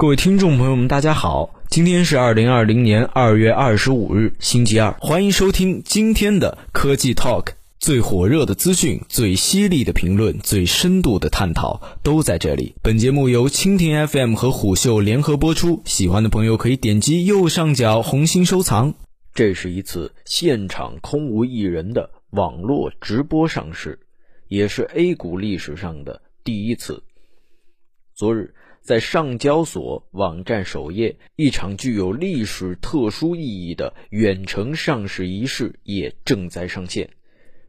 各位听众朋友们，大家好，今天是二零二零年二月二十五日，星期二，欢迎收听今天的科技 Talk，最火热的资讯、最犀利的评论、最深度的探讨都在这里。本节目由蜻蜓 FM 和虎嗅联合播出，喜欢的朋友可以点击右上角红心收藏。这是一次现场空无一人的网络直播上市，也是 A 股历史上的第一次。昨日。在上交所网站首页，一场具有历史特殊意义的远程上市仪式也正在上线。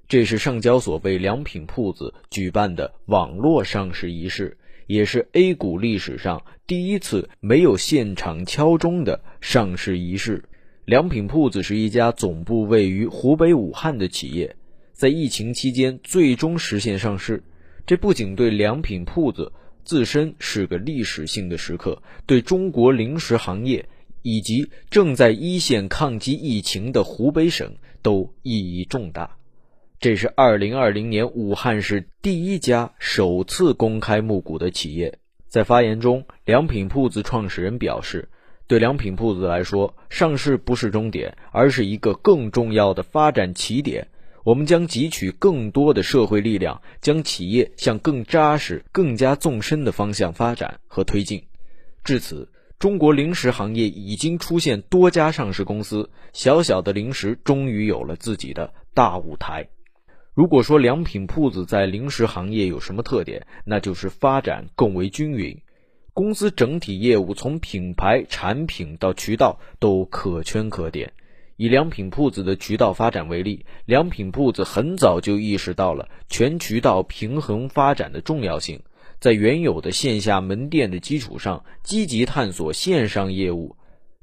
这是上交所为良品铺子举办的网络上市仪式，也是 A 股历史上第一次没有现场敲钟的上市仪式。良品铺子是一家总部位于湖北武汉的企业，在疫情期间最终实现上市。这不仅对良品铺子。自身是个历史性的时刻，对中国零食行业以及正在一线抗击疫情的湖北省都意义重大。这是2020年武汉市第一家首次公开募股的企业。在发言中，良品铺子创始人表示，对良品铺子来说，上市不是终点，而是一个更重要的发展起点。我们将汲取更多的社会力量，将企业向更扎实、更加纵深的方向发展和推进。至此，中国零食行业已经出现多家上市公司，小小的零食终于有了自己的大舞台。如果说良品铺子在零食行业有什么特点，那就是发展更为均匀，公司整体业务从品牌、产品到渠道都可圈可点。以良品铺子的渠道发展为例，良品铺子很早就意识到了全渠道平衡发展的重要性，在原有的线下门店的基础上，积极探索线上业务。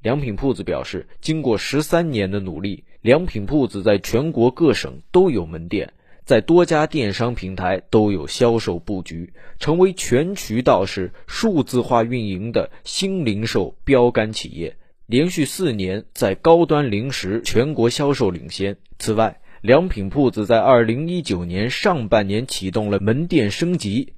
良品铺子表示，经过十三年的努力，良品铺子在全国各省都有门店，在多家电商平台都有销售布局，成为全渠道式数字化运营的新零售标杆企业。连续四年在高端零食全国销售领先。此外，良品铺子在二零一九年上半年启动了门店升级，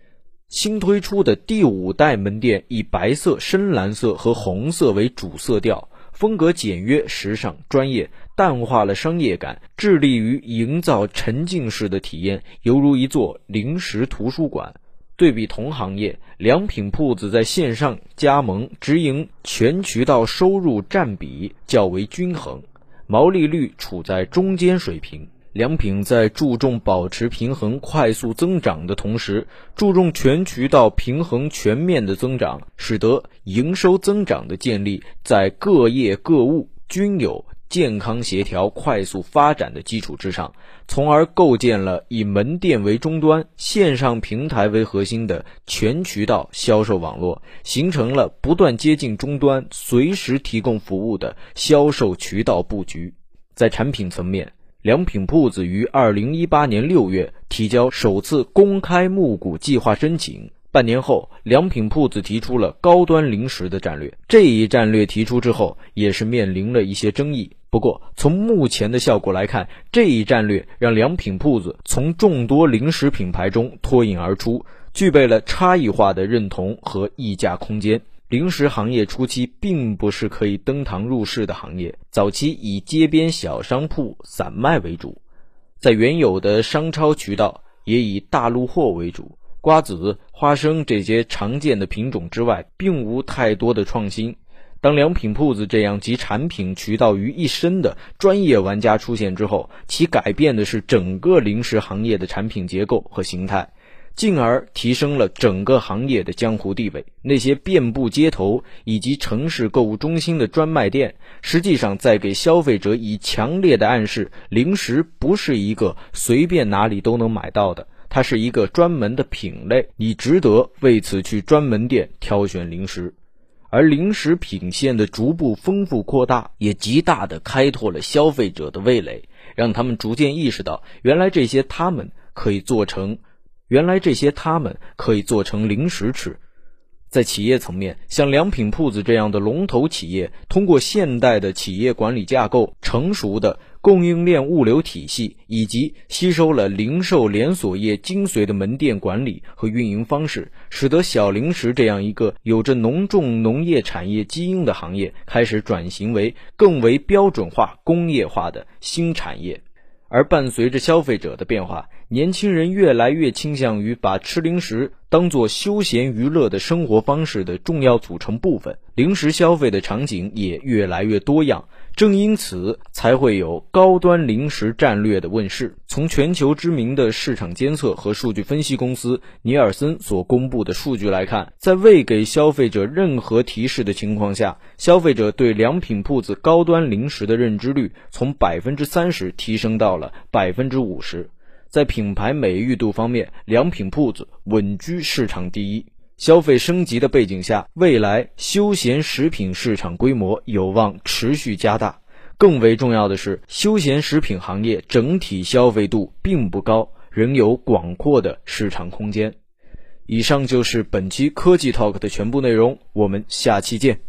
新推出的第五代门店以白色、深蓝色和红色为主色调，风格简约、时尚、专业，淡化了商业感，致力于营造沉浸式的体验，犹如一座零食图书馆。对比同行业，良品铺子在线上加盟、直营、全渠道收入占比较为均衡，毛利率处在中间水平。良品在注重保持平衡、快速增长的同时，注重全渠道平衡、全面的增长，使得营收增长的建立在各业各物均有。健康协调、快速发展的基础之上，从而构建了以门店为终端、线上平台为核心的全渠道销售网络，形成了不断接近终端、随时提供服务的销售渠道布局。在产品层面，良品铺子于二零一八年六月提交首次公开募股计划申请。半年后，良品铺子提出了高端零食的战略。这一战略提出之后，也是面临了一些争议。不过，从目前的效果来看，这一战略让良品铺子从众多零食品牌中脱颖而出，具备了差异化的认同和溢价空间。零食行业初期并不是可以登堂入室的行业，早期以街边小商铺散卖为主，在原有的商超渠道也以大陆货为主。瓜子、花生这些常见的品种之外，并无太多的创新。当良品铺子这样集产品渠道于一身的专业玩家出现之后，其改变的是整个零食行业的产品结构和形态，进而提升了整个行业的江湖地位。那些遍布街头以及城市购物中心的专卖店，实际上在给消费者以强烈的暗示：零食不是一个随便哪里都能买到的。它是一个专门的品类，你值得为此去专门店挑选零食，而零食品线的逐步丰富扩大，也极大的开拓了消费者的味蕾，让他们逐渐意识到，原来这些他们可以做成，原来这些他们可以做成零食吃。在企业层面，像良品铺子这样的龙头企业，通过现代的企业管理架构、成熟的供应链物流体系，以及吸收了零售连锁业精髓的门店管理和运营方式，使得小零食这样一个有着浓重农业产业基因的行业，开始转型为更为标准化、工业化的新产业。而伴随着消费者的变化，年轻人越来越倾向于把吃零食当做休闲娱乐的生活方式的重要组成部分，零食消费的场景也越来越多样。正因此，才会有高端零食战略的问世。从全球知名的市场监测和数据分析公司尼尔森所公布的数据来看，在未给消费者任何提示的情况下，消费者对良品铺子高端零食的认知率从百分之三十提升到了百分之五十。在品牌美誉度方面，良品铺子稳居市场第一。消费升级的背景下，未来休闲食品市场规模有望持续加大。更为重要的是，休闲食品行业整体消费度并不高，仍有广阔的市场空间。以上就是本期科技 Talk 的全部内容，我们下期见。